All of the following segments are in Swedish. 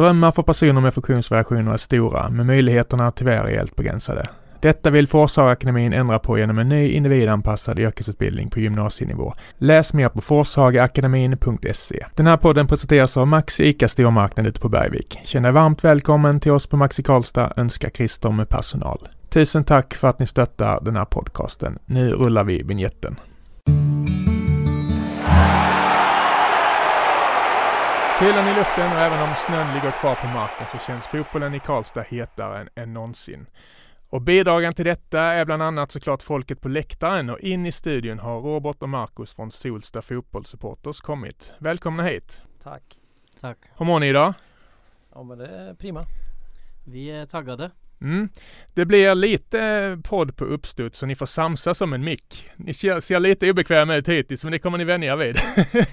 Drömmar för personer med funktionsvariationer är stora, men möjligheterna tyvärr är helt begränsade. Detta vill Forshagaakademin ändra på genom en ny individanpassad yrkesutbildning på gymnasienivå. Läs mer på forshagaakademin.se. Den här podden presenteras av Maxi ICA Stormarknad ute på Bergvik. Känn dig varmt välkommen till oss på Maxi Karlstad, önskar Christer med personal. Tusen tack för att ni stöttar den här podcasten. Nu rullar vi vignetten. Kylan i luften och även om snön ligger kvar på marken så känns fotbollen i Karlstad hetare än, än någonsin. Och bidragen till detta är bland annat såklart folket på läktaren och in i studion har Robert och Marcus från Solsta Fotbollssupporters kommit. Välkomna hit! Tack! Tack! Hur mår ni idag? Ja men det är prima. Vi är taggade. Mm. Det blir lite podd på uppstuds så ni får samsas som en mick. Ni ser, ser lite obekväma ut hittills men det kommer ni vänja vid.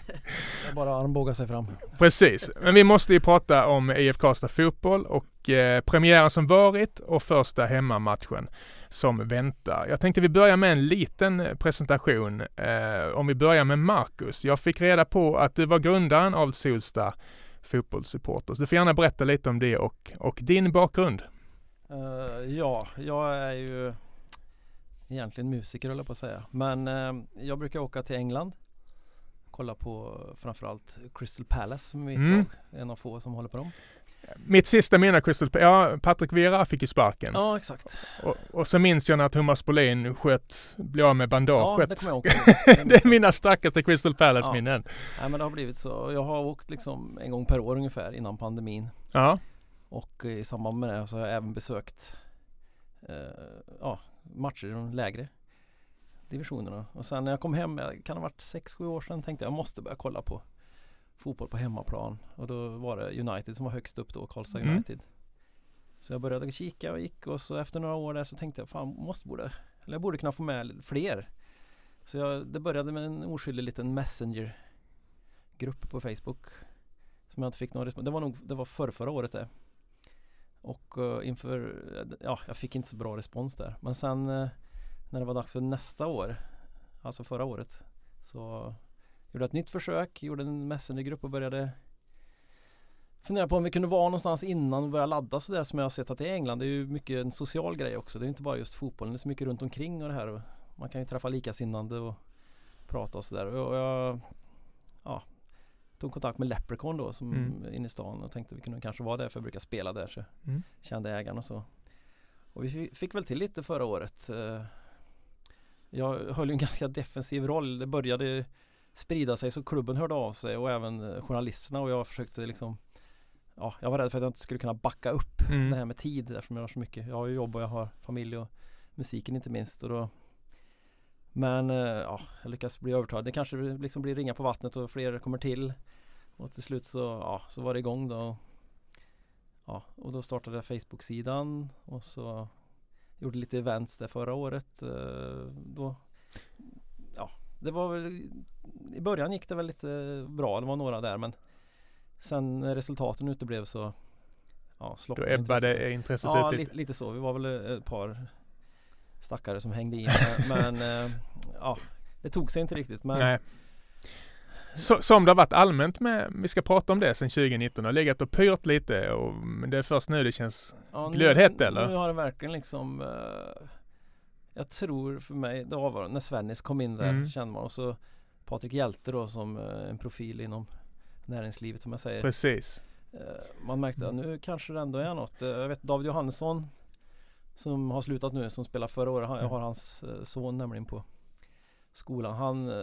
bara armbåga sig fram. Precis, men vi måste ju prata om IF Karlstad fotboll och eh, premiären som varit och första hemmamatchen som väntar. Jag tänkte vi börjar med en liten presentation. Eh, om vi börjar med Marcus. Jag fick reda på att du var grundaren av Solsta fotbollssupporters. Du får gärna berätta lite om det och, och din bakgrund. Uh, ja, jag är ju egentligen musiker höll jag på att säga. Men uh, jag brukar åka till England. Kolla på framförallt Crystal Palace som mitt mm. lag. En av få som håller på dem. Mitt sista minne Crystal Palace, ja Patrik Vera fick ju sparken. Ja exakt. Och, och så minns jag när Thomas Bolin sköt, blev av med bandaget. Ja det kommer jag ihåg. det är mina starkaste Crystal Palace ja. Nej men det har blivit så. Jag har åkt liksom en gång per år ungefär innan pandemin. Ja. Och i samband med det så har jag även besökt eh, ja, matcher i de lägre divisionerna. Och sen när jag kom hem, kan det ha varit 6-7 år sedan, tänkte jag måste börja kolla på fotboll på hemmaplan. Och då var det United som var högst upp då, Karlstad mm. United. Så jag började kika och gick och så efter några år där så tänkte jag fan måste borde, eller jag borde kunna få med fler. Så jag, det började med en oskyldig liten Messenger-grupp på Facebook. Som jag inte fick någon respons. Det var nog, det var förr, förra året det. Och uh, inför, ja jag fick inte så bra respons där. Men sen uh, när det var dags för nästa år, alltså förra året, så gjorde jag ett nytt försök, gjorde en messengergrupp och började fundera på om vi kunde vara någonstans innan och börja ladda sådär som jag har sett att det är i England. Det är ju mycket en social grej också. Det är inte bara just fotbollen, det är så mycket runt omkring och det här. Man kan ju träffa likasinnande och prata och sådär. Och jag tog kontakt med Leprechaun då som mm. inne i stan och tänkte vi kunde kanske vara där för jag brukar spela där så mm. kände ägaren och så. Och vi fick väl till lite förra året. Eh, jag höll en ganska defensiv roll. Det började sprida sig så klubben hörde av sig och även eh, journalisterna och jag försökte liksom Ja, jag var rädd för att jag inte skulle kunna backa upp mm. det här med tid eftersom jag har så mycket. Jag har ju jobb och jag har familj och musiken inte minst och då Men eh, ja, jag lyckas bli övertalad. Det kanske liksom blir ringa på vattnet och fler kommer till Och till slut så, ja, så var det igång då Ja, och då startade jag Facebook-sidan och så Gjorde lite events där förra året. Eh, då, ja, det var väl I början gick det väl lite bra. Det var några där men Sen när resultaten uteblev så Ja, Då ebbade intresset ja, ut lite. lite så. Vi var väl ett par stackare som hängde in. men eh, ja, det tog sig inte riktigt. Men Nej. Så, som det har varit allmänt med, vi ska prata om det sen 2019, det har legat och pyrt lite och men det är först nu det känns ja, glödhett eller? Nu har det verkligen liksom uh, Jag tror för mig, det var när Svennis kom in där mm. kände man och så Patrik Hjälte då som uh, en profil inom näringslivet som jag säger. Precis. Uh, man märkte att nu kanske det ändå är något. jag vet David Johannesson som har slutat nu som spelade förra året. Jag har hans son nämligen på skolan. Han eh,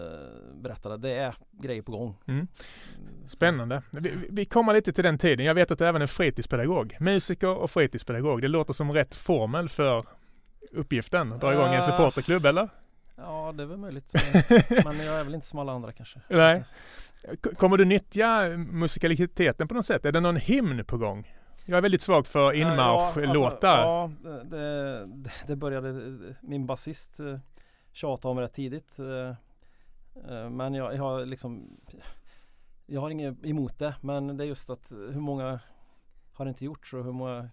berättade att det är grejer på gång. Mm. Spännande. Vi, vi, kommer lite till den tiden. Jag vet att du även är fritidspedagog. Musiker och fritidspedagog. Det låter som rätt formel för uppgiften. Dra igång en supporterklubb eller? Ja det är väl möjligt. Men jag är väl inte som alla andra kanske. Nej. Kommer du nyttja musikaliteten på något sätt? Är det någon hymn på gång? Jag är väldigt svag för inmarschlåtar. Ja, alltså, ja det, det, började min basist eh, tjata om rätt tidigt. Eh, eh, men jag, jag har liksom Jag har inget emot det men det är just att hur många har det inte gjorts och hur många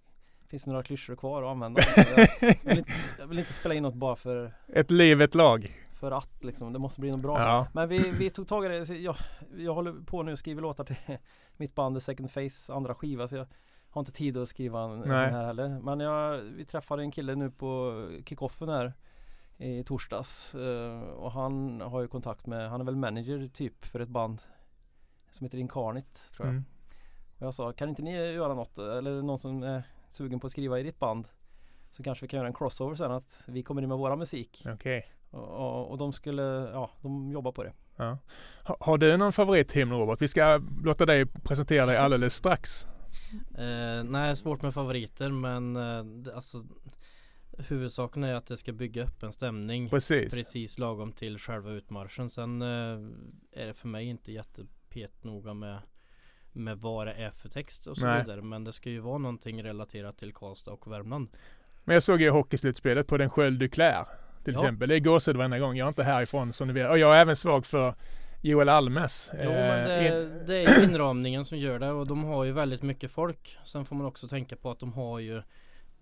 Finns det några klyschor kvar att använda? Jag vill, inte, jag vill inte spela in något bara för Ett liv, ett lag för att liksom, det måste bli något bra. Ja. Men vi, vi tog tag i det. Så Jag, jag håller på nu och skriver låtar till mitt band The Second Face andra skiva. Så jag har inte tid att skriva en, en sån här heller. Men jag, vi träffade en kille nu på kickoffen här i torsdags. eh, och han har ju kontakt med, han är väl manager typ för ett band som heter Incarnate tror jag. Mm. Och jag sa, kan inte ni göra något eller någon som är sugen på att skriva i ditt band? Så kanske vi kan göra en crossover sen att vi kommer in med våra musik. Okej. Och, och, de skulle, ja, de jobbar på det. Ja. Ha, har du någon favorithymn Robert? Vi ska låta dig presentera dig alldeles strax. Eh, nej, svårt med favoriter men eh, alltså Huvudsaken är att det ska bygga upp en stämning Precis. precis lagom till själva utmarschen. Sen eh, är det för mig inte jättepet noga med med vad det är för text och så Nej. vidare. Men det ska ju vara någonting relaterat till Karlstad och Värmland. Men jag såg ju hockeyslutspelet på den Sköld du klär. Till Ja. exempel. Det är gåshud varenda gång. Jag är inte härifrån som du vet. Och jag är även svag för Joel Almes. Jo men det, Eh, in- det är inramningen som gör det och de har ju väldigt mycket folk. Sen får man också tänka på att de har ju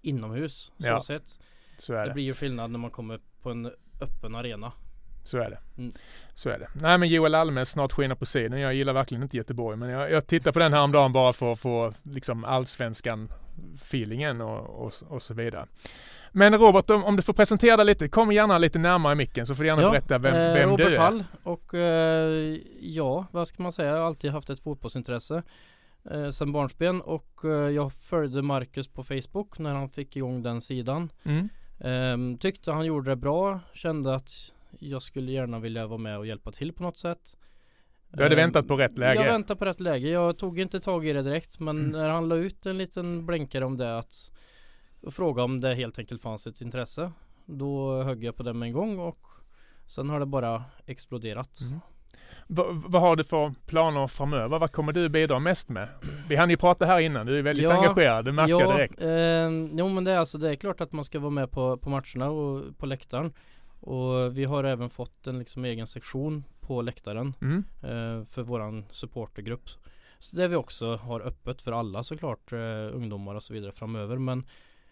inomhus så Ja. sett. så Det det. blir ju skillnad när man kommer på en öppen arena. Så är det. Mm. Så är det. Nej men Joel Almes snart skiner på sidan. Jag gillar verkligen inte Göteborg men jag, jag tittar på den här om dagen bara för att få liksom allsvenskan feelingen och, och, och så vidare. Men Robert, om, om du får presentera dig lite, kom gärna lite närmare micken så får du gärna berätta vem, eh, vem Robert du är. Hall och eh, ja, vad ska man säga? Jag har alltid haft ett fotbollsintresse eh, sen barnsben och eh, jag följde Marcus på Facebook när han fick igång den sidan. Mm. Ehm, tyckte han gjorde det bra, kände att jag skulle gärna vilja vara med och hjälpa till på något sätt. Du hade väntat på rätt läge. Jag väntade på rätt läge. Jag tog inte tag i det direkt men Mm. när han la ut en liten blänkare om det att och fråga om det helt enkelt fanns ett intresse. Då högg jag på det med en gång och sen har det bara exploderat. Mm. Va- vad har du för planer framöver? Vad kommer du bidra mest med? Vi hann ju prata här innan, du är väldigt Ja, engagerad, det märker jag direkt. Eh, jo men det är alltså det är klart att man ska vara med på, på matcherna och på läktaren. Och vi har även fått en liksom egen sektion på läktaren Mm. eh, för våran supportergrupp. Så det vi också har öppet för alla såklart, eh, ungdomar och så vidare framöver. Men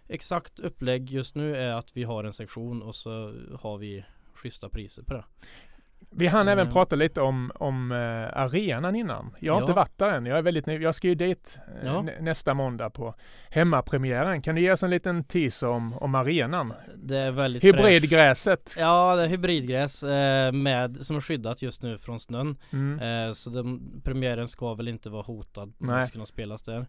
exakt upplägg just nu är att vi har en sektion och så har vi schyssta priser på det. Vi hann även Mm. prata lite om, om eh, arenan innan. Jag har Ja. inte varit där än. Jag är väldigt Jag ska ju dit eh, Ja. nä- nästa måndag på hemmapremiären. Kan du ge oss en liten teaser om, om arenan? Det är väldigt. Hybridgräset. Ja, det är hybridgräs eh, med, som är skyddat just nu från snön. Mm. Eh, så den, premiären ska väl inte vara hotad Nej. kunna spelas där.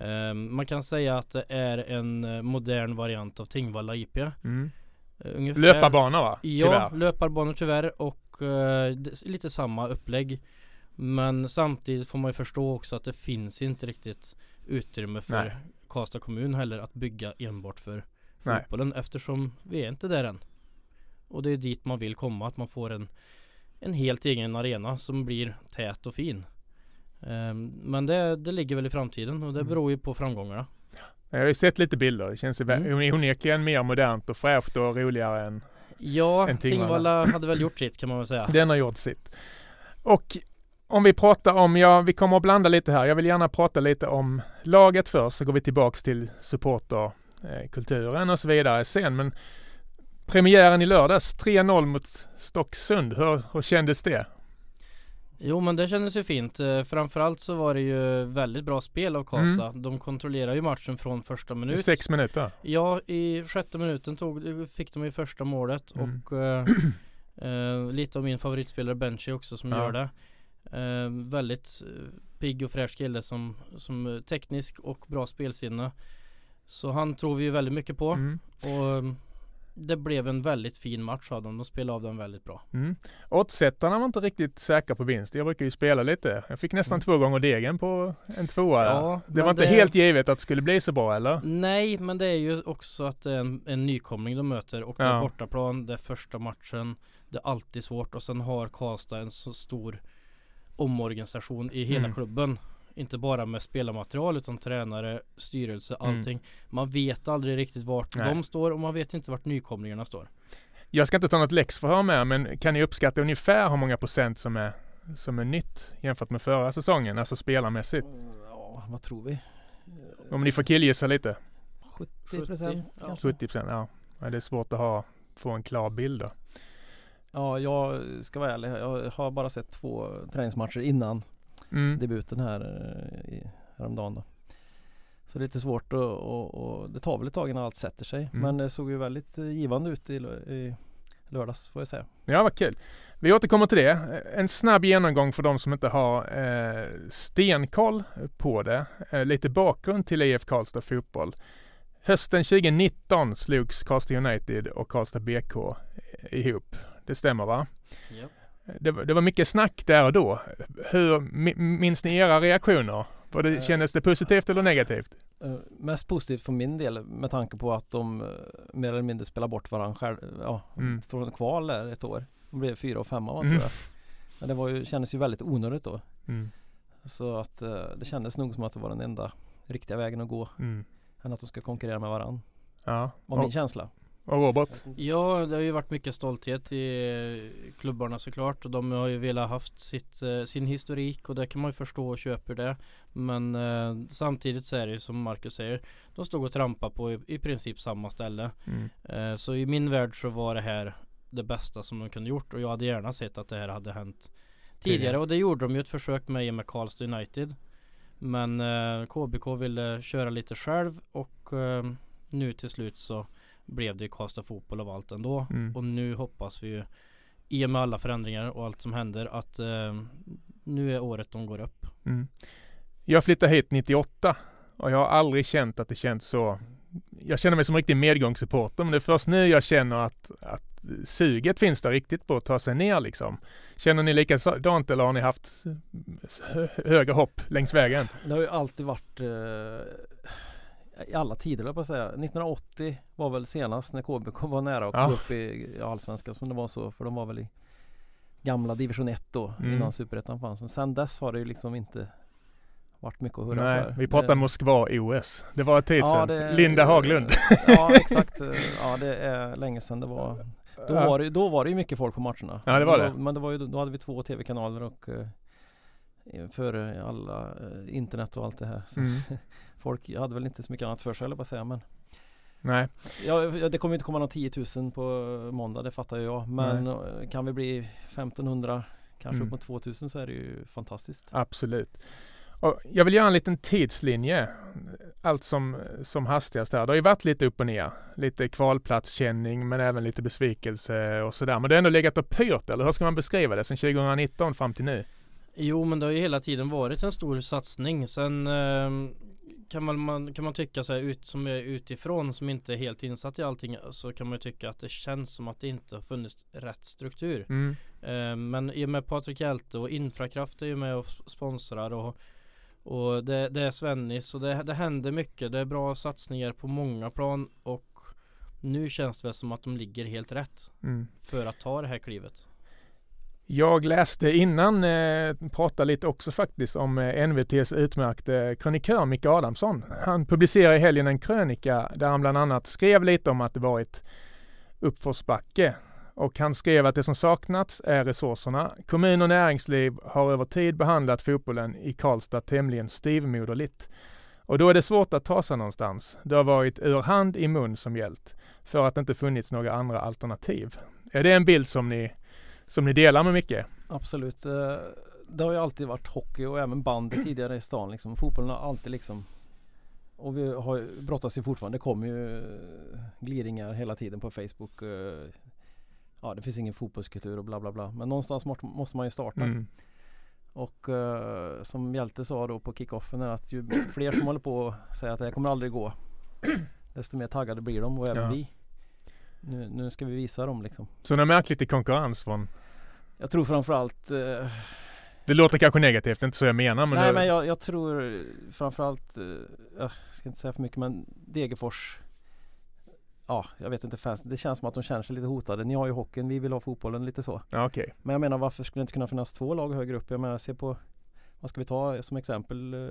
Eh, man kan säga att det är en eh, modern variant av Tingvalla IP. Mm. Ungefär, Löparbanor va? Ja, Tyvärr. löparbanor tyvärr och eh, lite samma upplägg. Men samtidigt får man ju förstå också att det finns inte riktigt utrymme för Nej. Karlstad kommun heller att bygga enbart för Nej. fotbollen eftersom vi är inte där än. Och det är dit man vill komma, att man får en, en helt egen arena som blir tät och fin. Ehm, men det, det ligger väl i framtiden och det Mm. beror ju på framgångarna. Jag har ju sett lite bilder. Det känns Mm. onekligen mer modernt och fräscht och roligare än Ja, En Tingvalla. Tingvalla hade väl gjort sitt kan man väl säga. Den har gjort sitt. Och om vi pratar om, ja vi kommer att blanda lite här. Jag vill gärna prata lite om laget först så går vi tillbaks till supporterkulturen och så vidare sen. Men premiären i lördags, 3-0 mot Stocksund. Hur, hur kändes det? Jo men det kändes ju fint. Eh, Framförallt så var det ju väldigt bra spel av Karlstad. De kontrollerar ju matchen från första minut. Sex minuter. Ja, i sjätte minuten tog, fick de ju första målet Mm. och eh, eh, lite av min favoritspelare Benchy också som Ja. gör det. Eh, väldigt eh, pigg och fräsch kille som, som eh, teknisk och bra spelsinne. Så han tror vi ju väldigt mycket på Mm. och det blev en väldigt fin match av dem. De spelade av den väldigt bra. Mm. Oddsättarna var inte riktigt säkra på vinst. Jag brukar ju spela lite. Jag fick nästan Mm. två gånger degen på en tvåa. Ja, det var inte det- helt givet att det skulle bli så bra eller? Nej, men det är ju också att det är en, en nykomling de möter och det är Ja. bortaplan, det är första matchen. Det är alltid svårt och sen har Karlstad en så stor omorganisation i hela Mm. klubben. Inte bara med spelarmaterial utan tränare, styrelse, Mm. allting. Man vet aldrig riktigt vart Nej. de står och man vet inte vart nykomlingarna står. Jag ska inte ta något läxförhör med men kan ni uppskatta ungefär hur många procent som är, som är nytt jämfört med förra säsongen, alltså spelarmässigt? Ja, vad tror vi? Om ni får killgissa lite. 70 procent 70, ja. kanske? 70 procent, ja. ja. Det är svårt att ha, få en klar bild då. Ja, jag ska vara ärlig. Jag har bara sett två träningsmatcher innan Mm. debuten här eh, i, häromdagen då. Så det är lite svårt och, och, och det tar väl ett tag innan allt sätter sig. Mm. Men det såg ju väldigt eh, givande ut i, i lördags får jag säga. Ja, vad kul. Vi återkommer till det. En snabb genomgång för de som inte har eh, stenkoll på det. Eh, lite bakgrund till IF Karlstad fotboll. Hösten 2019 slogs Karlstad United och Karlstad BK ihop. Det stämmer va? Japp. Det, var- det var mycket snack där och då. Hur mi- minns ni era reaktioner? Var det, Eh. kändes det positivt eller negativt? Eh, mest positivt för min del med tanke på att de eh, mer eller mindre spelar bort varandra själv, ja, Mm. från kval där ett år. De blev fyra och femma va, Mm. tror jag. Men det var ju, kändes ju väldigt onödigt då. Mm. Så att det kändes nog som att det var den enda riktiga vägen att gå. Mm. Än att de ska konkurrera med varandra. Ja. Var min Och, känsla. Och Robert? Ja, det har ju varit mycket stolthet i klubbarna såklart och de har ju velat haft sitt, eh, sin historik och det kan man ju förstå och köper det. Men eh, samtidigt så är det ju som Marcus säger, de stod och trampade på i, i princip samma ställe. Mm. Eh, så i min värld så var det här det bästa som de kunde gjort och jag hade gärna sett att det här hade hänt Tidigare. tidigare och det gjorde de ju ett försök med i och med Karlstad United. Men eh, KBK ville köra lite själv och eh, nu till slut så blev det ju Karlstad Fotboll av allt ändå. Mm. Och nu hoppas vi ju i och med alla förändringar och allt som händer att eh, nu är året de går upp. Mm. Jag flyttade hit 98 och jag har aldrig känt att det känns så. Jag känner mig som riktig medgångssupporter men det är först nu jag känner att, att suget finns där riktigt på att ta sig ner liksom. Känner ni likadant eller har ni haft hö- höga hopp längs vägen? Det har ju alltid varit eh, i alla tider jag på att säga. 1980 var väl senast när KBK var nära att Ja. gå upp i Allsvenskan som det var så. För de var väl i gamla division 1 då Mm. innan Superettan fanns. Men sen dess har det ju liksom inte varit mycket att hurra Nej, för. vi pratar Det- Moskva-OS. Det var en tid Ja, sedan. det- Linda Haglund. Ja exakt. Ja det är länge sedan det var. Då, var det, då var det ju mycket folk på matcherna. Ja, det var det. Men det var ju, då hade vi två tv-kanaler och eh, före alla eh, internet och allt det här. Mm. Folk hade väl inte så mycket annat för sig eller bara säga men Nej, ja, ja, Det kommer inte komma någon 10 000 på måndag det fattar ju jag Men Nej. eh, kan vi bli 1500 Kanske Mm. upp mot 2000 så är det ju fantastiskt absolut. Och jag vill göra en liten tidslinje. Allt som, som hastigast här. Det har ju varit lite upp och ner. Lite kvalplatskänning men även lite besvikelse och sådär. Men det har ändå legat och pyrt eller hur ska man beskriva det? Sen 2019 fram till nu? Jo men det har ju hela tiden varit en stor satsning. Sen eh, kan, man, man, kan man tycka så här ut, som är utifrån som inte är helt insatt i allting så kan man ju tycka att det känns som att det inte har funnits rätt struktur. Mm. Eh, men i och med Patrik Hjälte och Infrakraft är ju med och sponsrar och, och det, det är Svennis och det, det händer mycket. Det är bra satsningar på många plan och nu känns det väl som att de ligger helt rätt Mm. för att ta det här klivet. Jag läste innan, eh, pratade lite också faktiskt om eh, NVTs utmärkte krönikör Micke Adamsson. Han publicerade i helgen en krönika där han bland annat skrev lite om att det varit uppförsbacke. Och han skrev att det som saknats är resurserna. Kommun och näringsliv har över tid behandlat fotbollen i Karlstad tämligen styvmoderligt. Och då är det svårt att ta sig någonstans. Det har varit ur hand i mun som gällt. För att det inte funnits några andra alternativ. Är det en bild som ni som ni delar med mycket. Absolut eh, Det har ju alltid varit hockey och även bandy tidigare i stan liksom. Fotbollen har alltid liksom Och vi har brottas ju fortfarande. Det kommer ju eh, gliringar hela tiden på Facebook. eh, Ja det finns ingen fotbollskultur och bla bla bla. Men någonstans måste- man ju starta. Mm. Och eh, som Hjälte sa då på kickoffen är att ju fler som håller på och säger att det här kommer aldrig gå Desto mer taggade blir de och även Ja. vi nu, nu ska vi visa dem liksom Så ni har märkt lite konkurrens från Jag tror framförallt eh, Det låter kanske negativt, det är inte så jag menar men, Nej det, men jag, jag tror framförallt eh, Jag ska inte säga för mycket men Degerfors Ja jag vet inte fans Det känns som att de känner sig lite hotade Ni har ju hockeyn, vi vill ha fotbollen lite så ja, okej. Men jag menar varför skulle det inte kunna finnas två lag högre upp? Jag menar se på Vad ska vi ta som exempel eh,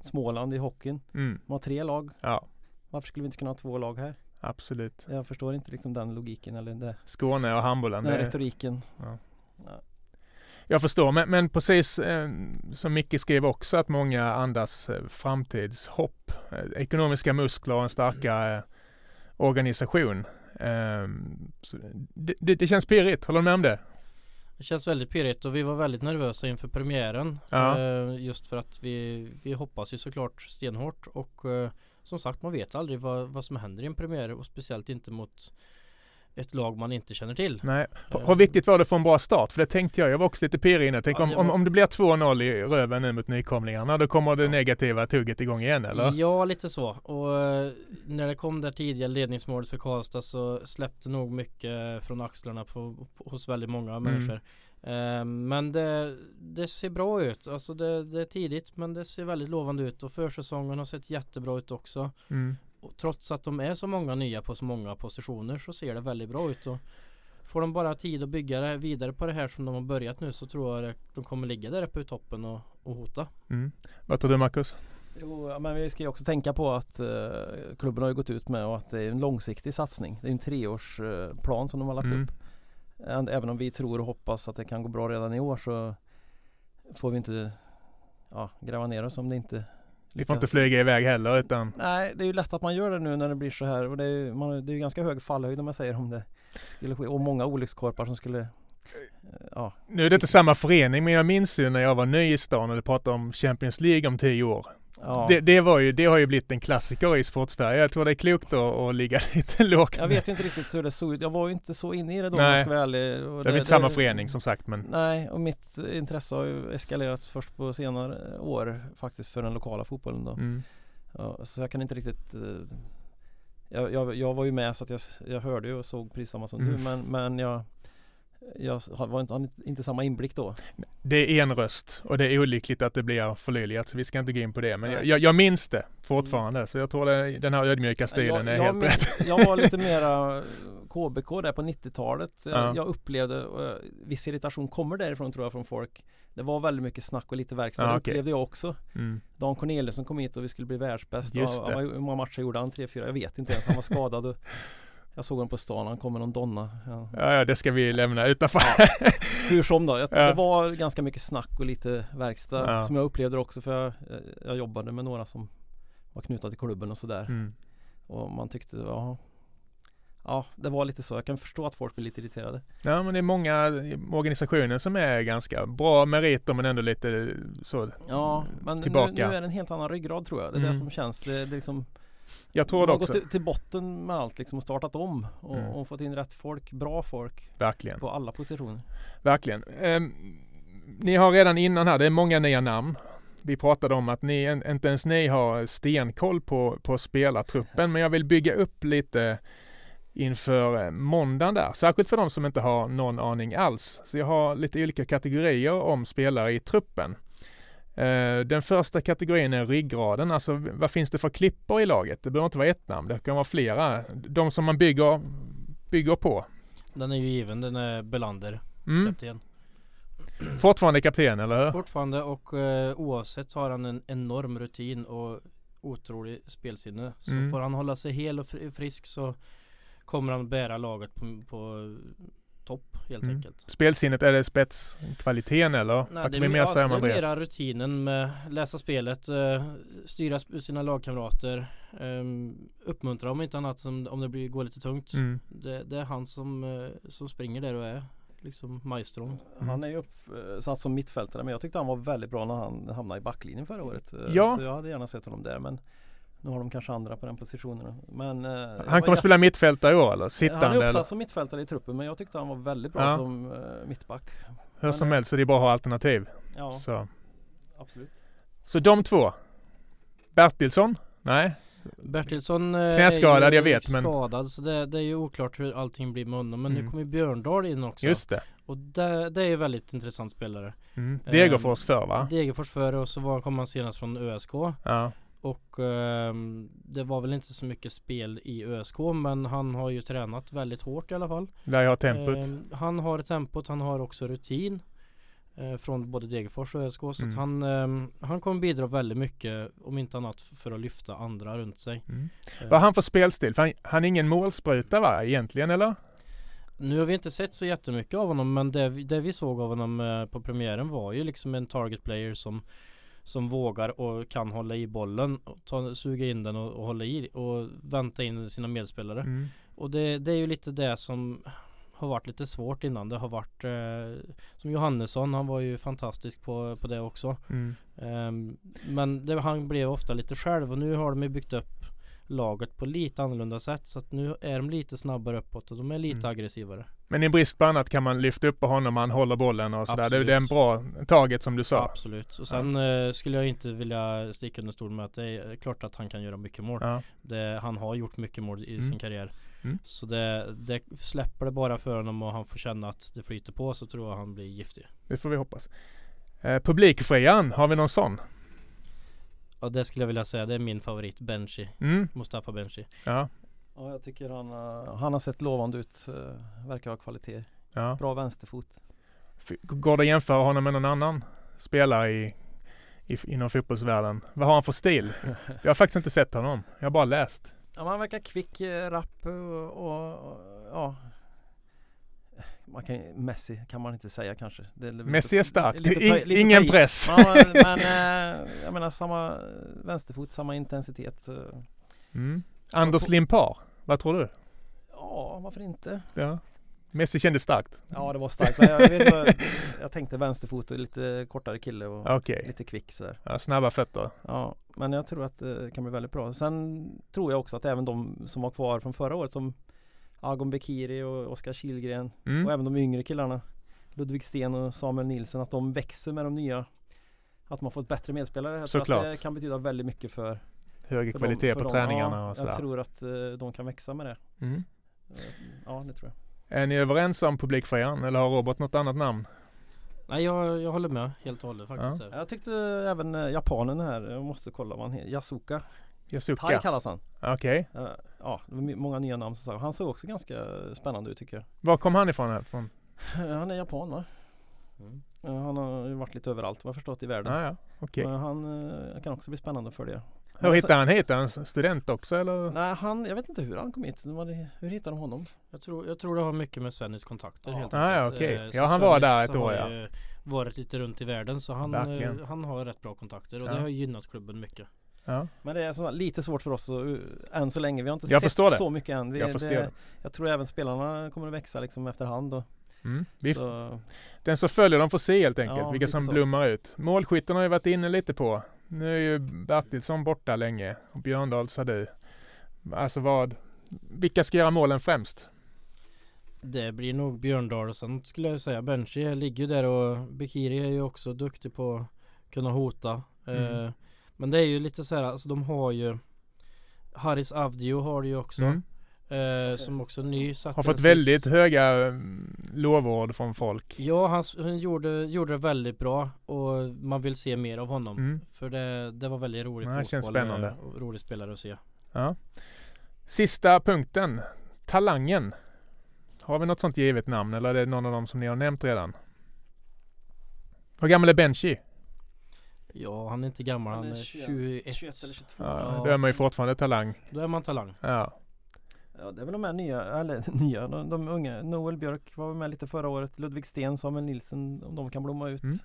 Småland i hockeyn Mm. De har tre lag Ja, Varför skulle vi inte kunna ha två lag här? Absolut. Jag förstår inte liksom den logiken eller det, Skåne och handbollen. den det- retoriken Jag förstår, men, men precis eh, som Micke skrev också att många andas eh, framtidshopp. Eh, ekonomiska muskler och en starkare eh, organisation. Ehm, så det, det, det känns pirrigt, håller du med om det? Det känns väldigt pirrigt och vi var väldigt nervösa inför premiären. Ja. Eh, just för att vi, vi hoppas ju såklart stenhårt och eh, som sagt man vet aldrig vad, vad som händer i en premiär och speciellt inte mot ett lag man inte känner till. Nej. Hur- Eh. Hur viktigt var det få en bra start? För det tänkte jag, jag var också lite pirrig inne. Tänk Ja, om, var- om det blir 2-0 i Röven nu mot nykomlingarna, då kommer det Ja. negativa tugget igång igen eller? Ja, lite så. Och eh, när det kom det tidiga ledningsmålet för Karlstad så släppte nog mycket från axlarna på, på, hos väldigt många Mm. människor. Eh, men det, det ser bra ut. Alltså det, det är tidigt men det ser väldigt lovande ut och försäsongen har sett jättebra ut också. Mm. Och trots att de är så många nya på så många positioner så ser det väldigt bra ut. Och får de bara tid att bygga det vidare på det här som de har börjat nu så tror jag att de kommer ligga där uppe i toppen och, och hota. Mm. Vad tror du Marcus? Jo, men vi ska ju också tänka på att eh, klubben har ju gått ut med och att det är en långsiktig satsning. Det är en treårsplan eh, som de har lagt Mm. upp. Även om vi tror och hoppas att det kan gå bra redan i år så får vi inte ja, gräva ner oss om det inte Vi får inte flyga iväg heller utan Nej, det är ju lätt att man gör det nu när det blir så här och det är ju man, det är ju ganska hög fallhöjd om man säger om det skulle ske och många olyckskorpar som skulle Ja, Nu är det inte samma förening men jag minns ju när jag var ny i stan och det pratade om Champions League om tio år. Ja. Det, det, var ju, det har ju blivit en klassiker i sportsverige. Jag tror det är klokt att, ligga lite lågt. Jag vet ju inte riktigt hur det såg ut. Jag var ju inte så inne i det då om jag ska vara ärlig. Och Det är inte samma förening som sagt men Nej, och mitt intresse har ju eskalerat först på senare år faktiskt för den lokala fotbollen då. mm. Ja, så jag kan inte riktigt eh, jag, jag, jag var ju med så att jag, jag hörde och såg precis samma som Mm. du men, men jag jag har- inte, inte samma inblick då. det är en röst och det är olyckligt att det blir förlöjligat så vi ska inte gå in på det. Men jag, jag, jag minns det fortfarande så jag tror det, den här ödmjuka stilen jag, är helt min- rätt. jag var lite mera KBK där på 90-talet. Jag, Ja. jag upplevde uh, viss irritation kommer därifrån tror jag från folk. Det var väldigt mycket snack och lite verkstad. Ja, det okej. upplevde jag också. Mm. Dan Corneliusson kom hit och vi skulle bli världsbäst. Det. hur många matcher gjorde han? Tre, fyra? Jag vet inte ens. Han var skadad. Och jag såg honom på stan. Han kom med någon donna. Ja. Ja, ja, det ska vi lämna utanför. Hur som då. Jag, Ja. Det var ganska mycket snack och lite verkstad. Ja. Som jag upplevde också. För jag, jag jobbade med några som var knutna till klubben och sådär. Mm. Och man tyckte, ja Ja, det var lite så. Jag kan förstå att folk blir lite irriterade. Ja, men det är många organisationer som är ganska bra meriter men ändå lite så. Ja, men nu, Tillbaka. nu är det en helt annan ryggrad tror jag. Det är Mm. det som känns. Det, det liksom, Jag tror det också. gått till, till botten med allt liksom och startat om. Och, Mm. och fått in rätt folk, bra folk Verkligen. på alla positioner. Verkligen. Ehm, ni har redan innan här, det är många nya namn. Vi pratade om att ni, inte ens ni har stenkoll på, på spelartruppen, men jag vill bygga upp lite inför eh, måndagen där. Särskilt för de som inte har någon aning alls. Så jag har lite olika kategorier om spelare i truppen. Eh, Den första kategorin är ryggraden, alltså vad finns det för klippor i laget? Det behöver inte vara ett namn, det kan vara flera. De som man bygger, bygger på. Den är ju given, den är Belander, Mm. kapten. Fortfarande kapten, eller hur? Fortfarande och eh, oavsett så har han en enorm rutin och otrolig spelsinne. Så Mm. får han hålla sig hel och fri- frisk så kommer han bära laget på, på topp helt Mm. enkelt. Spelsinnet, är det spetskvaliteten eller? Nej, det är, mer alltså, det är mera rutinen med läsa spelet, eh, styra sp- sina lagkamrater, eh, uppmuntra om inte annat om det blir, går lite tungt. Mm. Det, det är han som, eh, som springer där och är liksom maestron. Mm. Han är ju uppsatt som mittfältare men jag tyckte han var väldigt bra när han hamnade i backlinjen förra året. Eh, Ja. Så jag hade gärna sett honom där men nu har de kanske andra på den positionen. Men, eh, Han kommer spela mittfältare i år eller? Han Sittande är uppsatt eller? som mittfältare i truppen men jag tyckte han var väldigt bra Ja. som eh, mittback. Hur som men- helst så det är bra att ha alternativ. Ja, Så. absolut. så de två. Bertilsson? Nej. Bertilsson eh, Knäskadad, är ju jag vet, men- skadad så det, det är ju oklart hur allting blir med honom. Men Mm. nu kommer ju Björndal in också. Just det. Och det, det är ju väldigt intressant spelare. Mm. Degerfors för va? Degerfors före och så var, kom han senast från ÖSK. Ja. Och ehm, det var väl inte så mycket spel i ÖSK men han har ju tränat väldigt hårt i alla fall. Där jag har tempot. Ehm, han har tempot, han har också rutin. eh, Från både Degerfors och ÖSK så Mm. att han, ehm, han kommer bidra väldigt mycket om inte annat för att lyfta andra runt sig. Mm. Eh, Vad han för spelstil? För han, han är ingen målspruta va, egentligen eller? Nu har vi inte sett så jättemycket av honom men det, vi- det vi såg av honom eh, på premiären var ju liksom en target player som som vågar och kan hålla i bollen, och ta, suga in den och, och hålla i och vänta in sina medspelare. Mm. Och det, det är ju lite det som har varit lite svårt innan. Det har varit eh, som Johannesson, han var ju fantastisk på, på det också. Mm. Ehm, men det, han blev ofta lite själv och nu har de ju byggt upp laget på lite annorlunda sätt så att nu är de lite snabbare uppåt och de är lite Mm. aggressivare. Men i brist på annat kan man lyfta upp på honom, han håller bollen och sådär. Det, är en bra target som du sa. Absolut. Och sen eh, skulle jag inte vilja sticka under stol med att det är klart att han kan göra mycket mål. Ja. Det, han har gjort mycket mål i Mm. sin karriär. Mm. Så det, det släpper det bara för honom och han får känna att det flyter på så tror jag han blir giftig. Det får vi hoppas. Eh, publikfrian, har vi någon sån? Och det skulle jag vilja säga, det är min favorit, Benchi. Mm. Mustafa Benchi. Ja. Ja, jag tycker han, har- han har sett lovande ut. eh, Verkar ha kvalitet. ja. Bra vänsterfot. Går det att jämföra honom med någon annan spelare i, i, inom fotbollsvärlden? Vad har han för stil? Jag har faktiskt inte sett honom. Jag har bara läst. Ja, han verkar kvick, eh, rapp och, och, och ja. Man kan, Messi kan man inte säga kanske. Är lite- Messi är stark. lite ta- In, lite ingen ta i. press. Ja, men eh, jag menar samma vänsterfot, samma intensitet. Mm. Anders Limpar, vad tror du? Ja, varför inte? Ja. Messi kändes starkt. Ja, det var starkt. Jag, vet, jag tänkte vänsterfot och lite kortare kille och Okej. lite kvick sådär. Ja, snabba fötter. Ja, men jag tror att det kan bli väldigt bra. Sen tror jag också att även de som var kvar från förra året som Agon Bekiri och Oskar Kilgren och Mm. även de yngre killarna Ludvig Sten och Samuel Nilsen att de växer med de nya Att man får ett bättre medspelare. Jag tror Såklart. att det kan betyda väldigt mycket för, Högre för kvalitet dem, på dem. träningarna ja, och sådär. Jag tror att eh, de kan växa med det. Mm. Eh, Ja, det tror jag. Är ni överens om publikfrian eller har Robert något annat namn? Nej jag, jag håller med helt och hållet faktiskt. där. Jag tyckte även eh, japanen här, jag måste kolla vad han heter, Yasuka. Tai Yasuka? kallas han. Okej. Eh, Ja, det var många nya namn sagt. Han såg också ganska spännande ut tycker jag. Var kom han ifrån? Här? Från? Eh, Han är japan va? Mm. Eh, Han har ju varit lite överallt vad jag förstått i världen. Ah, ja. Okej. Men han kan också bli spännande för det. Hur hittade han hit? Är han student också eller? Nej, han, jag vet inte hur han kom hit. Det var det- Hur hittade de honom? Jag, tror, jag tror det har mycket med Svennis kontakter Ja. helt Ah, ja, enkelt. okej. Eh, Ja, så han var där ett år, har ja. Varit lite runt i världen så han, Verkligen. han har rätt bra kontakter och Ja. det har gynnat klubben mycket. Ja. Men det är så, lite svårt för oss att, uh, än så länge. Vi har inte Jag sett så mycket än. Vi, Jag förstår det, det. Jag tror även spelarna kommer att växa liksom efterhand. Och, Mm. Vi, så, Den som följer dem får se helt enkelt Ja, vilka som så. blommar ut. Målskytten har ju varit inne lite på. Nu är ju Bertilsson borta länge och Björndal sa du. Alltså vad, vilka ska göra målen främst? Det blir nog Björndal och sen skulle jag säga Benchi ligger ju där och Bekiri är ju också duktig på att kunna hota. Mm. Eh, men det är ju lite så här, alltså de har ju Haris Avdio har det ju också. Mm. Eh, som också ny. Har fått väldigt höga mm, lovord från folk. Ja, han, han gjorde, gjorde det väldigt bra och man vill se mer av honom. Mm. För det, det var väldigt rolig Ja, känns fotboll spännande. eh, och rolig spelare att se. Ja. Sista punkten. Talangen. Har vi något sånt givet namn eller är det någon av dem som ni har nämnt redan? Hur gammal är Benchi? Ja, han är inte gammal. Han, är 21. 21 eller 22. Ja, Ja. Då är man ju fortfarande talang. Då är man talang. Ja. Ja, det är väl de här nya, eller nya, de, de unga. Noel Björk var med lite förra året. Ludvig Sten, Samuel Nilsen, om de kan blomma ut. Mm.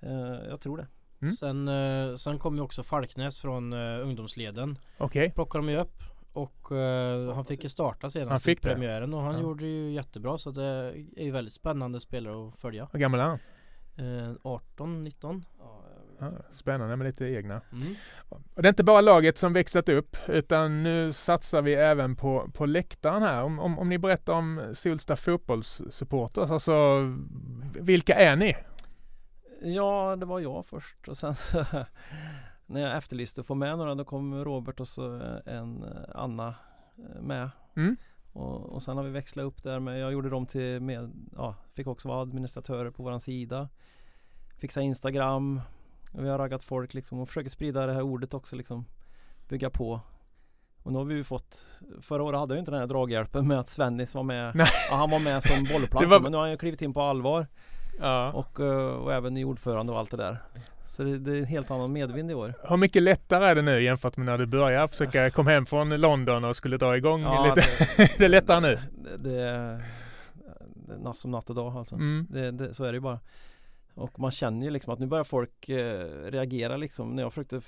Eh, jag tror det. Mm. Sen, eh, sen kom ju också Falknäs från eh, ungdomsleden. Okej. Plockade de ju upp. Och Starta han fick ju starta senast Han fick i det. premiären och han Ja. gjorde ju jättebra så det är ju väldigt spännande spelare att följa. Hur gammal är han? Eh, 18, 19. Ja, jag vet Ja, spännande med lite egna. Mm. Och det är inte bara laget som växlat upp utan nu satsar vi även på, på läktaren här. Om, om, om ni berättar om Solsta fotbollssupporters, alltså vilka är ni? Ja, det var jag först och sen så när jag efterlyste att få med några då kom Robert och så en eh, Anna eh, med. Mm. Och, och sen har vi växlat upp där med, jag gjorde dem till med, ja, fick också vara administratörer på våran sida. Fixa Instagram. Och vi har raggat folk liksom och försöker sprida det här ordet också liksom. Bygga på. Och nu har vi ju fått Förra året hade jag ju inte den här draghjälpen med att Svennis var med. Nej. Ja, han var med som bollplank Det var- men nu har han ju klivit in på allvar. Ja. Och, eh, och även ny ordförande och allt det där. Så det, det är en helt annan medvind i år. Hur mycket lättare är det nu jämfört med när du började försöka komma hem från London och skulle dra igång lite? det är lättare nu. Det, det, är- det är natt som natt och dag alltså. Mm. Det, det, så är det ju bara. Och man känner ju liksom att nu börjar folk eh, reagera liksom. När jag försökte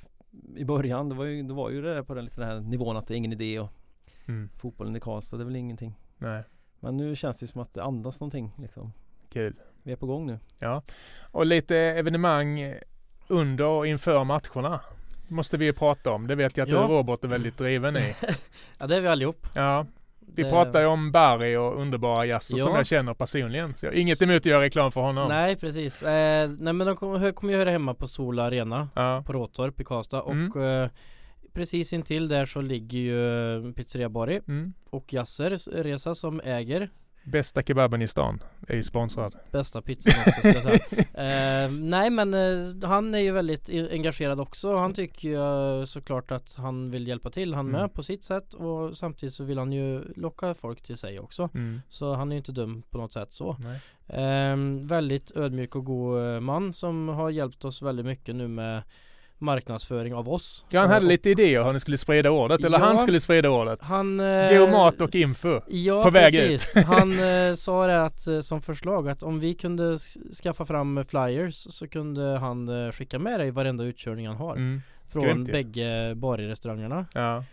i början, det var ju det, var ju det där på den, lite den här nivån att det är ingen idé och Mm. Fotbollen i Karlstad, det är väl ingenting. Nej, Men nu känns det som att det andas någonting liksom. kul. Vi är på gång nu. Ja, och lite evenemang under och inför matcherna måste vi ju prata om. Det vet jag att Ja. du Robert är väldigt driven i. Ja det är vi allihop. Ja, vi Det- pratar ju om Barry och underbara Jasser som Ja. jag känner personligen. Så jag har inget emot att göra reklam för honom. Nej precis. Eh, nej men de kommer, kommer ju höra hemma på Sola Arena Ja. på Råtorp i Karlstad Mm. och eh, precis intill där så ligger ju eh, Pizzeria Bari Mm. och Yassers Resa som äger Bästa kebaben i stan är ju sponsrad. bästa pizzan också ska jag säga. eh, nej men eh, han är ju väldigt engagerad också. Han tycker ju eh, såklart att han vill hjälpa till han Mm. med på sitt sätt och samtidigt så vill han ju locka folk till sig också. Mm. Så han är ju inte dum på något sätt så. Ehm, väldigt ödmjuk och god man som har hjälpt oss väldigt mycket nu med marknadsföring av oss. Ja, han hade lite idéer hur ni skulle sprida ordet. Eller Ja. han skulle sprida ordet. Han... eh, mat och info. Ja, på väg precis. Han eh, sa det att, eh, som förslag att om vi kunde skaffa fram flyers så kunde han eh, skicka med dig varenda utkörning han har. Mm. Från grymt bägge barrestaurangerna Ja.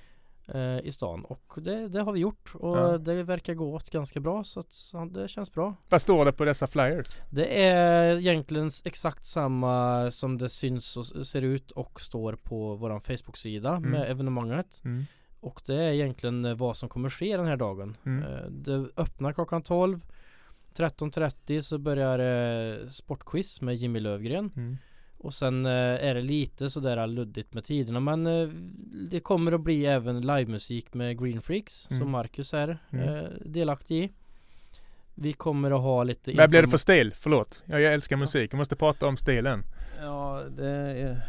Eh, i stan. Och det, det har vi gjort och Ja. det verkar gå åt ganska bra så att ja, det känns bra. Vad står det på dessa flyers? Det är egentligen exakt samma som det syns och ser ut och står på våran Facebook-sida Mm. med evenemanget. Mm. Och det är egentligen eh, vad som kommer ske den här dagen. Mm. Eh, Det öppnar klockan 12 13.30 så börjar eh, sportquiz med Jimmy Lövgren Mm. Och sen eh, är det lite sådär luddigt med tiderna men eh, det kommer att bli även livemusik med Green Freaks Mm. som Marcus är Mm. eh, delaktig i Vi kommer att ha lite Vad blir det för stil? Förlåt. Jag, jag älskar musik. Jag måste prata om stilen. Ja, det är,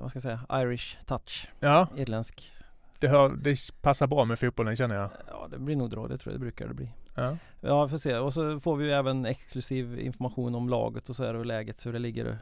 vad ska jag säga, Irish touch, Ja, irländsk. det, hör, det passar bra med fotbollen känner jag. Ja, det blir nog bra, det tror jag det brukar det bli. Ja. Ja, vi får se. Och så får vi ju även exklusiv information om laget och så här och läget, hur det ligger.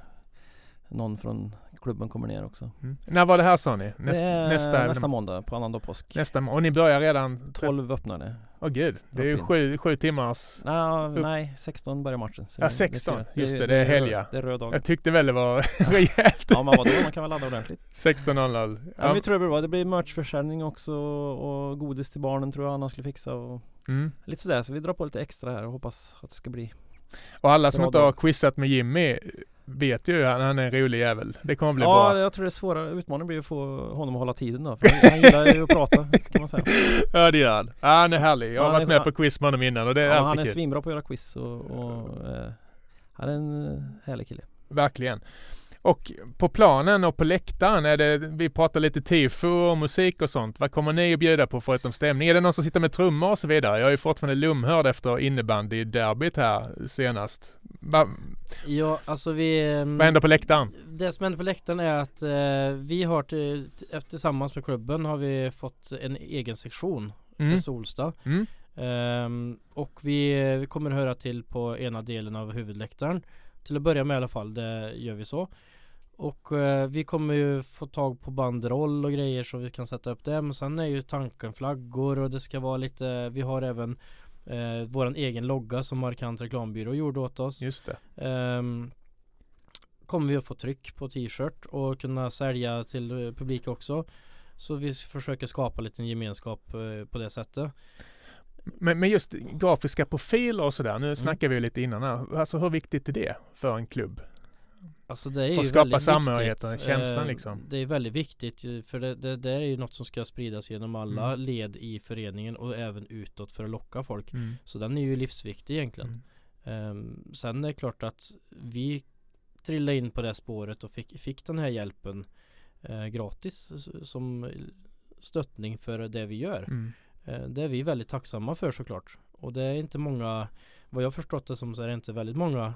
Någon från klubben kommer ner också. Mm. När var det här sa ni? Näst, det är nästa, nästa måndag på annandag påsk. nästa Och ni börjar redan? 12 öppnar det. Åh gud, det är ju sju, sju timmars. Upp. nej, 16 börjar matchen. Ja, det- 16. fyra. Just det, det är helga. Det är röd dag. Jag tyckte väl det var rejält. Ja men vadå, man kan väl ladda ordentligt. 16.00. Ja, Ja. vi tror det blir bra. Det blir merchförsäljning också och godis till barnen tror jag Anna skulle fixa och Mm. lite sådär. Så vi drar på lite extra här och hoppas att det ska bli. Och alla som inte har quizat med Jimmy vet ju att han är en rolig jävel. Det kommer bli ja, bra. jag tror det svåra utmaningen blir att få honom att hålla tiden då. För han, han gillar ju att prata kan man säga. Ja det gör han. Ja, han är härlig. Jag har Ja, varit han är- med på quiz med honom innan och det är Ja, han alltid är kul. svinbra på att göra quiz och, och eh, han är en härlig kille. Verkligen. Och på planen och på läktaren är det, vi pratar lite tifo och musik och sånt. Vad kommer ni att bjuda på förutom stämning? Är det någon som sitter med trummor och så vidare? Jag är ju fortfarande lumhörd efter innebandy-derbyt här senast. Va, Ja alltså vi ehm, vad händer på läktaren? Det som händer på läktaren är att eh, vi har till, till, tillsammans med klubben har vi fått en egen sektion Mm. för Solsta. Mm. Ehm, och vi, vi kommer höra till på ena delen av huvudläktaren. Till att börja med i alla fall, det gör vi så. Och eh, vi kommer ju få tag på banderoll och grejer så vi kan sätta upp det. Men sen är ju tanken flaggor och det ska vara lite, vi har även eh, våran egen logga som Markant reklambyrå gjorde åt oss. Just det. Ehm, kommer vi att få tryck på t-shirt och kunna sälja till eh, publik också. Så vi försöker skapa lite gemenskap eh, på det sättet. Men, men just grafiska profiler och sådär. Nu Mm. snackar vi ju lite innan här. Alltså hur viktigt är det för en klubb? Alltså det är att skapa samhörigheten, känslan Eh, liksom. Det är väldigt viktigt för det, det, det är ju något som ska spridas genom alla Mm. led i föreningen och även utåt för att locka folk. Mm. Så den är ju livsviktig egentligen. Ehm, sen är det klart att vi trillade in på det spåret och fick, fick den här hjälpen eh, gratis som stöttning för det vi gör. Mm. Eh, det är vi väldigt tacksamma för såklart. Och det är inte många, vad jag förstått det som så är det inte väldigt många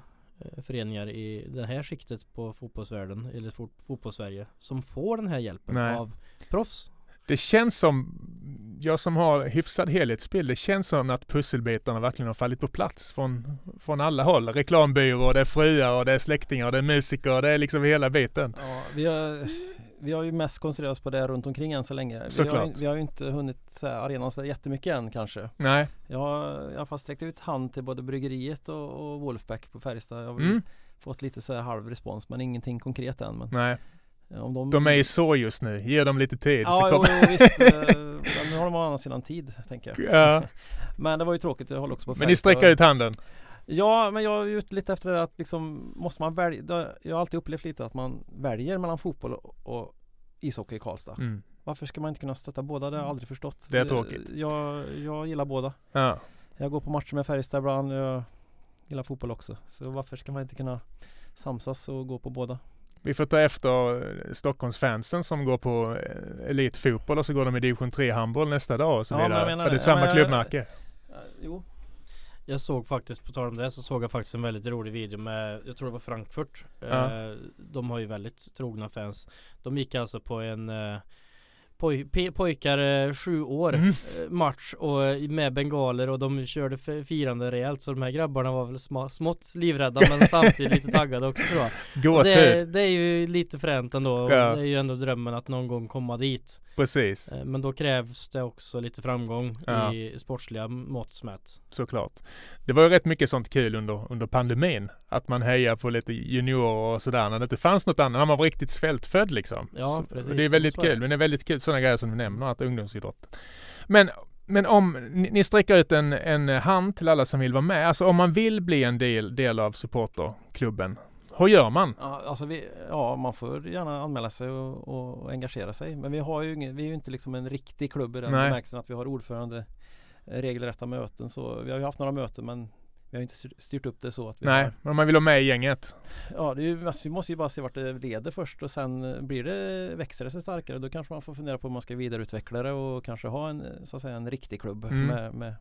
föreningar i det här skiktet på fotbollsvärlden eller fot- fotbollssverige som får den här hjälpen Nej. av proffs. Det känns som, jag som har hyfsad helhetsbild, det känns som att pusselbitarna verkligen har fallit på plats från, från alla håll. Reklambyrå, det är fruar och det är släktingar och det är musiker, det är liksom hela biten. Ja, vi, har, vi har ju mest koncentrerat oss på det runt omkring än så länge. Vi har, Såklart. ju- vi har ju inte hunnit så här, arenan så jättemycket än kanske. Nej. Jag har i alla fall sträckt ut hand till både bryggeriet och, och Wolfpack på Färjestad. Jag har Mm. fått lite så här halv respons men ingenting konkret än. Men Nej. om de, De är i så just nu, ge dem lite tid. så Ja, jo, kommer- jo, visst. eh, Men nu har de å andra sidan tid, tänker jag. Ja. Men det var ju tråkigt, jag håller också på Men ni Färjestad. sträcker ut handen? Ja, men jag är ute lite efter det att liksom måste man välja. Jag har alltid upplevt lite att man väljer mellan fotboll och, och ishockey i Karlstad. Mm. Varför ska man inte kunna stötta båda? Det har jag aldrig förstått. Det är tråkigt. Jag, jag gillar båda. Ja. Jag går på matcher med Färjestad ibland. Jag gillar fotboll också. Så varför ska man inte kunna samsas och gå på båda? Vi får ta efter eh, Stockholmsfansen som går på eh, elitfotboll och så går de i division 3 handboll nästa dag och så Ja, vidare. För det är samma klubbmärke. Jo. Jag såg faktiskt, på tal om det, så såg jag faktiskt en väldigt rolig video med, jag tror det var Frankfurt. Ja. Eh, de har ju väldigt trogna fans. De gick alltså på en eh, poj, pojkar eh, sju år Mm. eh, match och eh, med bengaler och de körde firande rejält så de här grabbarna var väl sma, smått livrädda men samtidigt lite taggade också tror jag. Det, det är ju lite fränt ändå och Ja. det är ju ändå drömmen att någon gång komma dit. Precis, Men då krävs det också lite framgång Ja. i sportsliga mått mätt. såklart. Det var ju rätt mycket sånt kul under, under pandemin. Att man hejar på lite juniorer och sådär när det inte fanns något annat. När man var riktigt svältfödd liksom. Ja, Så- precis. och Det är väldigt Så kul. Men det är väldigt kul sådana grejer som du nämner, att ungdomsidrott. Men, men om ni, ni sträcker ut en, en hand till alla som vill vara med. Alltså om man vill bli en del, del av supporterklubben. Hur gör man? Ja, alltså vi, ja, man får gärna anmäla sig och, och, engagera sig. Men vi, har ju ingen, vi är ju inte liksom en riktig klubb i den bemärkelsen att vi har ordförande regelrätta möten. Så vi har ju haft några möten men vi har inte styr- styrt upp det så att vi Nej, har, men man vill vara med i gänget. Ja, det är ju, alltså, vi måste ju bara se vart det leder först och sen eh, blir det, växer det sig starkare. Då kanske man får fundera på om man ska vidareutveckla det och kanske ha en, så att säga, en riktig klubb. Mm. Med, med.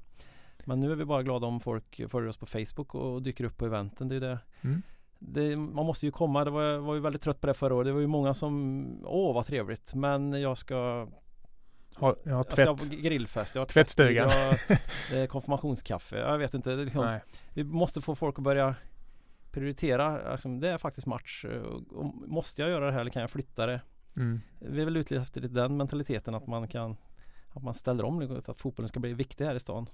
Men nu är vi bara glada om folk följer oss på Facebook och dyker upp på eventen. Det är det. Mm. Det, man måste ju komma. Det var, jag var ju väldigt trött på det förra året. Det var ju många som, åh vad trevligt. Men jag ska, Ha, jag har jag ska tvätt. på grillfest. Jag har Tvättstugan. tvättstuga, jag- Det är konfirmationskaffe. Jag vet inte. Är liksom, vi måste få folk att börja prioritera. Alltså, det är faktiskt match. Och, och måste jag göra det här eller kan jag flytta det? Mm. Vi är väl ute efter lite den mentaliteten att man kan att man ställer om nu, att fotbollen ska bli viktig här i stan.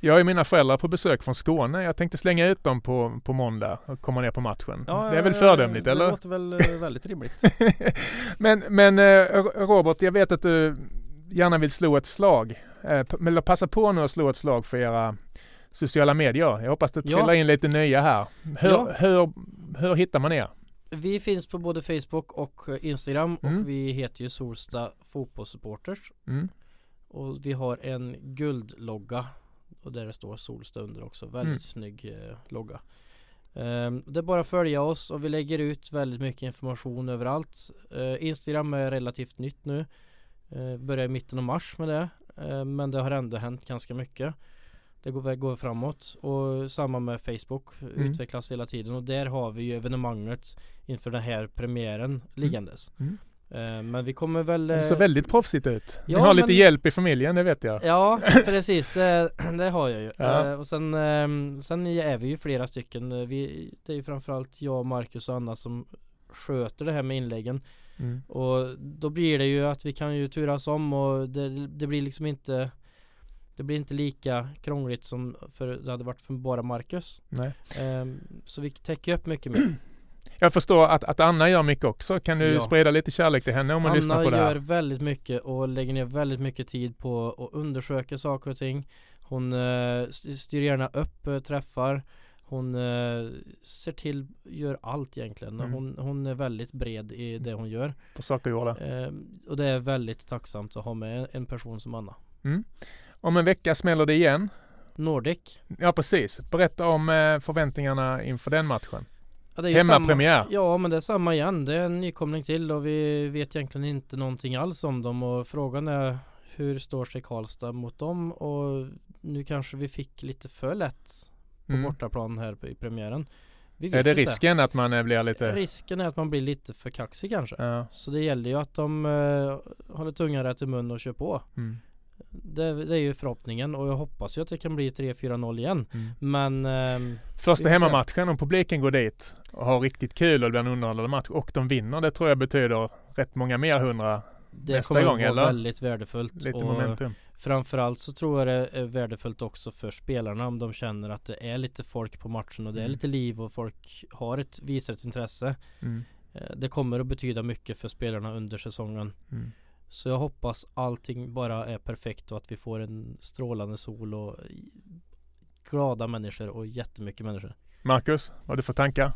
Jag har ju mina föräldrar på besök från Skåne. Jag tänkte slänga ut dem på, på måndag och komma ner på matchen. det är väl föredömligt det eller? Det låter väl eh, väldigt rimligt. men men eh, Robert, jag vet att du gärna vill slå ett slag. Eh, p- Men passa på nu att slå ett slag för era sociala medier. Jag hoppas det Ja. trillar in lite nya här. Hur, Ja. hur, hur hittar man er? Vi finns på både Facebook och eh, Instagram Mm. och vi heter ju Solsta Fotbollssupporters. Mm. Och vi har en guldlogga och där det står Solsta under också. Väldigt Mm. snygg eh, logga. Ehm, det är bara att följa oss och vi lägger ut väldigt mycket information överallt. Eh, Instagram är relativt nytt nu. Uh, börjar i mitten av mars med det. Eh, men det har ändå hänt ganska mycket. Det går, går framåt och samma med Facebook Mm. utvecklas hela tiden och där har vi ju evenemanget inför den här premiären liggandes. Mm. Eh, men vi kommer väl Det ser eh, väldigt proffsigt ut. Ni ja, har lite men- hjälp i familjen, det vet jag. Ja precis, det, det har jag ju. Ja. Eh, och sen, sen är vi ju flera stycken. Eh, Vi, det är ju framförallt jag, Marcus och Anna som sköter det här med inläggen. Mm. Och då blir det ju att vi kan ju turas om och det, det blir liksom inte Det blir inte lika krångligt som för det hade varit för bara Marcus. Nej. Ehm, så vi täcker upp mycket mer. Jag förstår att, att Anna gör mycket också. Kan du Ja. sprida lite kärlek till henne om man lyssnar Anna på det gör här? väldigt mycket och lägger ner väldigt mycket tid på att undersöka saker och ting. Hon eh, st- styr gärna upp eh, träffar. Hon eh, ser till, gör allt egentligen. Mm. Hon, hon är väldigt bred i det hon gör. På saker gjorda. Eh, och det är väldigt tacksamt att ha med en person som Anna. Mm. Om en vecka smäller det igen. Nordic. Ja precis. Berätta om eh, förväntningarna inför den matchen. Ja, det Hemmapremiär. Samma, ja men det är samma igen. Det är en nykomling till och vi vet egentligen inte någonting alls om dem och frågan är hur står sig Karlstad mot dem och nu kanske vi fick lite för lätt på Mm. bortaplan här i premiären. Är det inte. risken att man eh, blir lite... Risken är att man blir lite för kaxig kanske. Ja. Så det gäller ju att de eh, håller tungan rätt i mun och kör på. Mm. Det, det är ju förhoppningen och jag hoppas ju att det kan bli 3-4-0 igen. Mm. Men ehm, Första hemmamatchen, om publiken går dit och har riktigt kul och det blir en underhållande match och de vinner, det tror jag betyder rätt många mer hundra, det Nästa kommer gång, vara eller? väldigt värdefullt. lite momentum. Framförallt så tror jag det är värdefullt också för spelarna om de känner att det är lite folk på matchen och det är Mm. lite liv och folk har ett, visar ett intresse. Mm. Eh, Det kommer att betyda mycket för spelarna under säsongen. Mm. Så jag hoppas allting bara är perfekt och att vi får en strålande sol och glada människor och jättemycket människor. Marcus, vad har du för tankar?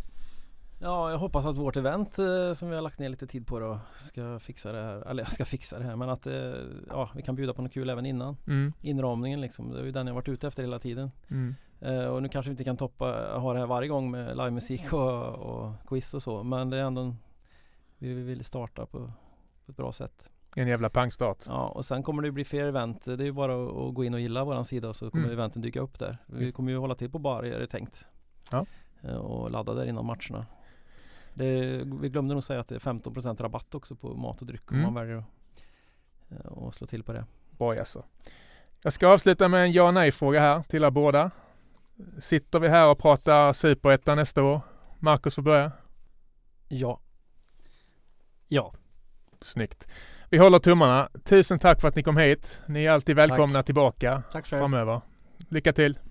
Ja, jag hoppas att vårt event eh, som vi har lagt ner lite tid på då ska fixa det här. Eller jag ska fixa det här men att eh, ja, vi kan bjuda på något kul även innan. Mm. Inramningen liksom, det är ju den jag varit ute efter hela tiden. Mm. Eh, och nu kanske vi inte kan toppa, ha det här varje gång med livemusik och, och quiz och så. Men det är ändå en, vi vill starta på, på ett bra sätt. En jävla pangstart. Ja, och sen kommer det bli fler event. Det är ju bara att, att gå in och gilla våran sida så kommer Mm. eventen dyka upp där. Vi kommer ju hålla till på bar är det tänkt. Ja. Eh, Och ladda där innan matcherna. Det, vi glömde nog säga att det är 15% rabatt också på mat och dryck Mm. om man väljer att, eh, att slå till på det. Bra alltså. Jag ska avsluta med en ja nej fråga här till er båda. Sitter vi här och pratar superettan nästa år? Marcus får börja. Ja, Ja, Snyggt. Vi håller tummarna. Tusen tack för att ni kom hit. Ni är alltid välkomna tillbaka tack själv. framöver. Lycka till! Tack.